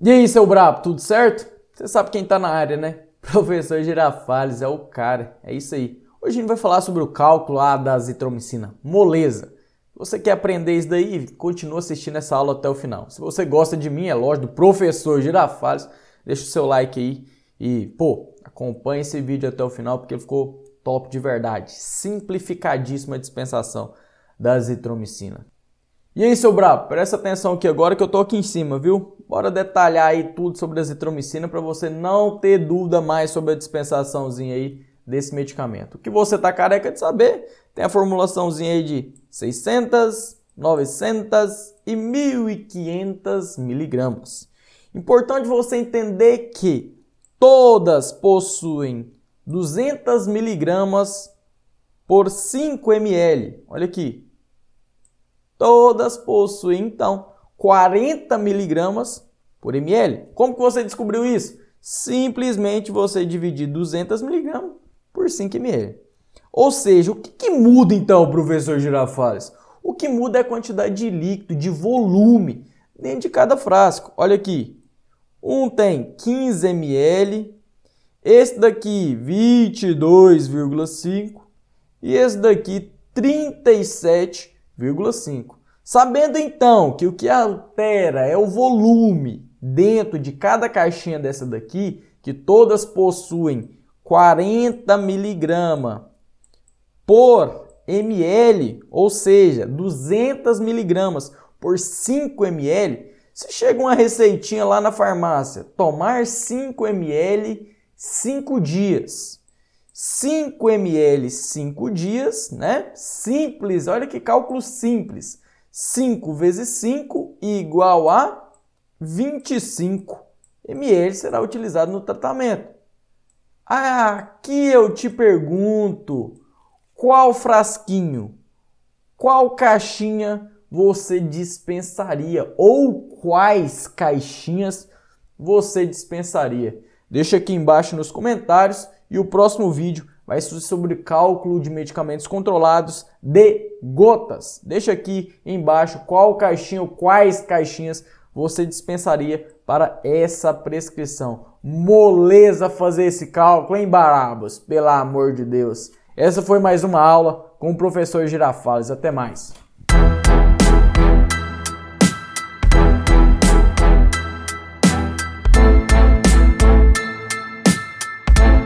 E aí, seu brabo, tudo certo? Você sabe quem tá na área, né? Professor Girafales é o cara, é isso aí. Hoje a gente vai falar sobre o cálculo lá da azitromicina, moleza. Se você quer aprender isso daí, continua assistindo essa aula até o final. Se você gosta de mim, é lógico, do professor Girafales, deixa o seu like aí e, pô, acompanhe esse vídeo até o final porque ficou top de verdade. Simplificadíssima a dispensação da azitromicina. E aí, seu brabo, presta atenção aqui agora que eu tô aqui em cima, viu? Bora detalhar aí tudo sobre a azitromicina para você não ter dúvida mais sobre a dispensaçãozinha aí desse medicamento. O que você tá careca de saber, tem a formulaçãozinha aí de 600, 900 e 1500 miligramas. Importante você entender que todas possuem 200 miligramas por 5 ml. Olha aqui, Todas possuem, então, 40 miligramas por ml. Como que você descobriu isso? Simplesmente você dividir 200 miligramas por 5 ml. Ou seja, o que, que muda então, professor Girafales? O que muda é a quantidade de líquido, de volume dentro de cada frasco. Olha aqui, um tem 15 ml, esse daqui 22,5 e esse daqui 37 0,5. Sabendo então que o que altera é o volume dentro de cada caixinha dessa daqui, que todas possuem 40 miligramas por ml, ou seja, 200 miligramas por 5 ml, se chega uma receitinha lá na farmácia, tomar 5 ml 5 dias. 5 ml 5 dias, né? Simples, olha que cálculo simples. 5 vezes 5 igual a 25 ml será utilizado no tratamento. Aqui eu te pergunto, qual frasquinho, qual caixinha você dispensaria ou quais caixinhas você dispensaria? Deixa aqui embaixo nos comentários e o próximo vídeo vai ser sobre cálculo de medicamentos controlados de gotas. Deixa aqui embaixo qual caixinha ou quais caixinhas você dispensaria para essa prescrição. Moleza fazer esse cálculo, hein, Barabas? Pelo amor de Deus. Essa foi mais uma aula com o professor Girafales. Até mais.